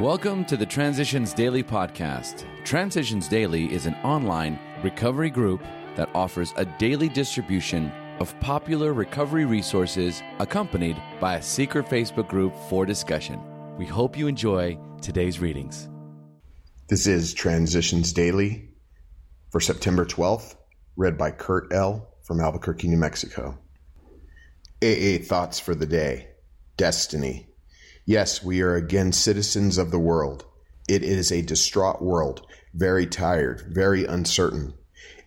Welcome to the Transitions Daily podcast. Transitions Daily is an online recovery group that offers a daily distribution of popular recovery resources accompanied by a secret Facebook group for discussion. We hope you enjoy today's readings. This is Transitions Daily for September 12th, read by Kurt L. from Albuquerque, New Mexico. AA Thoughts for the Day Destiny. Yes, we are again citizens of the world. It is a distraught world, very tired, very uncertain.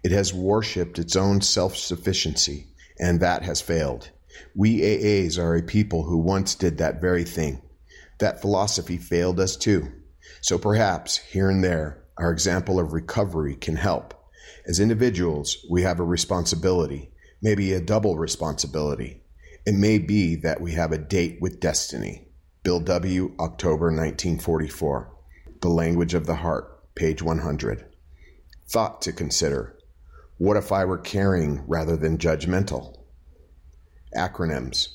It has worshipped its own self sufficiency, and that has failed. We AAs are a people who once did that very thing. That philosophy failed us too. So perhaps, here and there, our example of recovery can help. As individuals, we have a responsibility, maybe a double responsibility. It may be that we have a date with destiny. Bill W., October 1944. The Language of the Heart, page 100. Thought to consider. What if I were caring rather than judgmental? Acronyms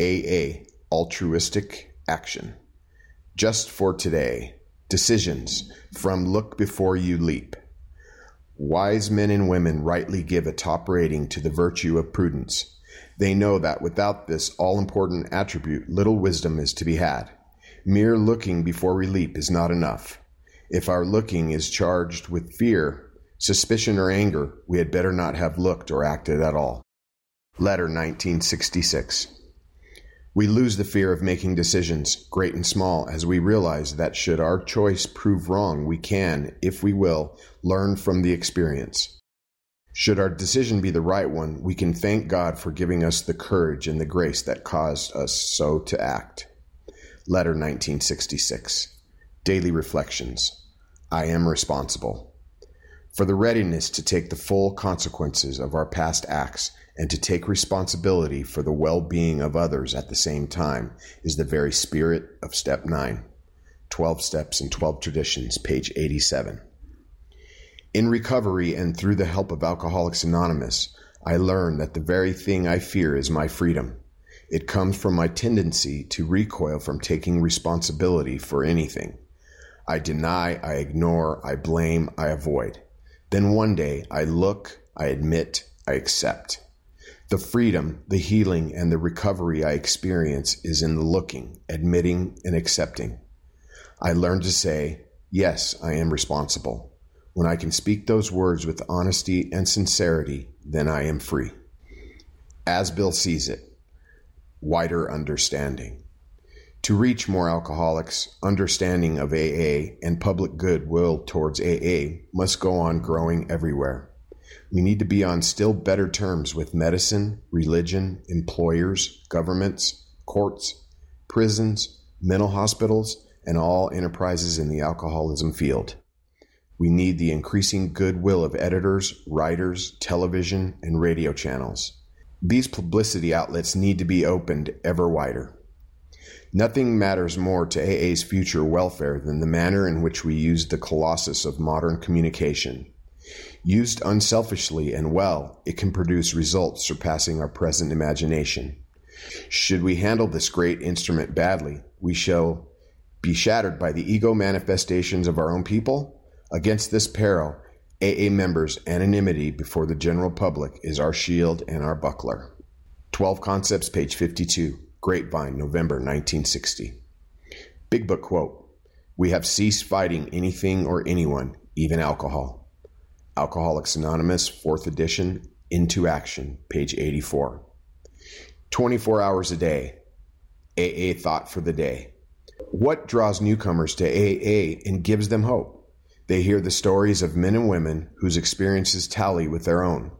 AA, Altruistic Action. Just for today. Decisions from Look Before You Leap. Wise men and women rightly give a top rating to the virtue of prudence. They know that without this all important attribute, little wisdom is to be had. Mere looking before we leap is not enough. If our looking is charged with fear, suspicion, or anger, we had better not have looked or acted at all. Letter 1966. We lose the fear of making decisions, great and small, as we realize that should our choice prove wrong, we can, if we will, learn from the experience. Should our decision be the right one, we can thank God for giving us the courage and the grace that caused us so to act. Letter 1966. Daily Reflections. I am responsible. For the readiness to take the full consequences of our past acts and to take responsibility for the well being of others at the same time is the very spirit of Step 9. 12 Steps and 12 Traditions, page 87. In recovery and through the help of Alcoholics Anonymous, I learn that the very thing I fear is my freedom. It comes from my tendency to recoil from taking responsibility for anything. I deny, I ignore, I blame, I avoid. Then one day I look, I admit, I accept. The freedom, the healing, and the recovery I experience is in the looking, admitting, and accepting. I learn to say, Yes, I am responsible. When I can speak those words with honesty and sincerity, then I am free. As Bill sees it, wider understanding. To reach more alcoholics, understanding of AA and public goodwill towards AA must go on growing everywhere. We need to be on still better terms with medicine, religion, employers, governments, courts, prisons, mental hospitals, and all enterprises in the alcoholism field. We need the increasing goodwill of editors, writers, television, and radio channels. These publicity outlets need to be opened ever wider. Nothing matters more to AA's future welfare than the manner in which we use the colossus of modern communication. Used unselfishly and well, it can produce results surpassing our present imagination. Should we handle this great instrument badly, we shall be shattered by the ego manifestations of our own people Against this peril, AA members' anonymity before the general public is our shield and our buckler. 12 Concepts, page 52, Grapevine, November 1960. Big Book quote We have ceased fighting anything or anyone, even alcohol. Alcoholics Anonymous, 4th edition, Into Action, page 84. 24 hours a day. AA thought for the day. What draws newcomers to AA and gives them hope? They hear the stories of men and women whose experiences tally with their own.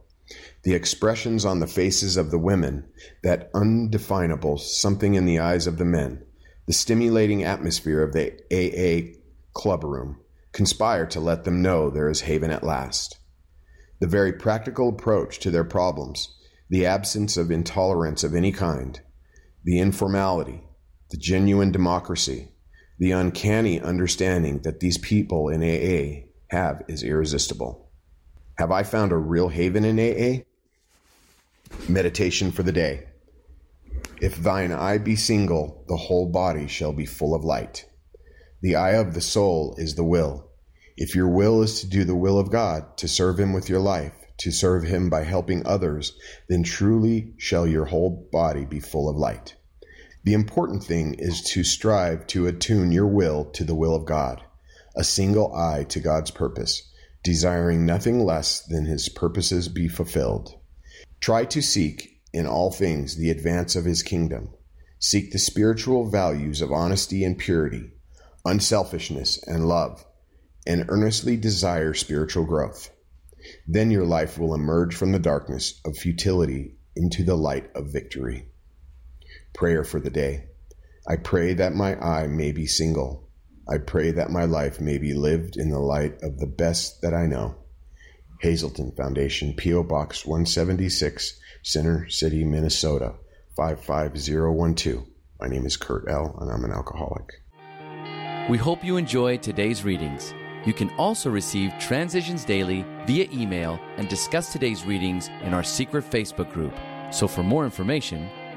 The expressions on the faces of the women, that undefinable something in the eyes of the men, the stimulating atmosphere of the AA clubroom conspire to let them know there is haven at last. The very practical approach to their problems, the absence of intolerance of any kind, the informality, the genuine democracy, the uncanny understanding that these people in AA have is irresistible. Have I found a real haven in AA? Meditation for the day. If thine eye be single, the whole body shall be full of light. The eye of the soul is the will. If your will is to do the will of God, to serve Him with your life, to serve Him by helping others, then truly shall your whole body be full of light. The important thing is to strive to attune your will to the will of God, a single eye to God's purpose, desiring nothing less than His purposes be fulfilled. Try to seek in all things the advance of His kingdom. Seek the spiritual values of honesty and purity, unselfishness and love, and earnestly desire spiritual growth. Then your life will emerge from the darkness of futility into the light of victory. Prayer for the day. I pray that my eye may be single. I pray that my life may be lived in the light of the best that I know. Hazelden Foundation, P.O. Box 176, Center City, Minnesota 55012. My name is Kurt L., and I'm an alcoholic. We hope you enjoyed today's readings. You can also receive Transitions Daily via email and discuss today's readings in our secret Facebook group. So for more information,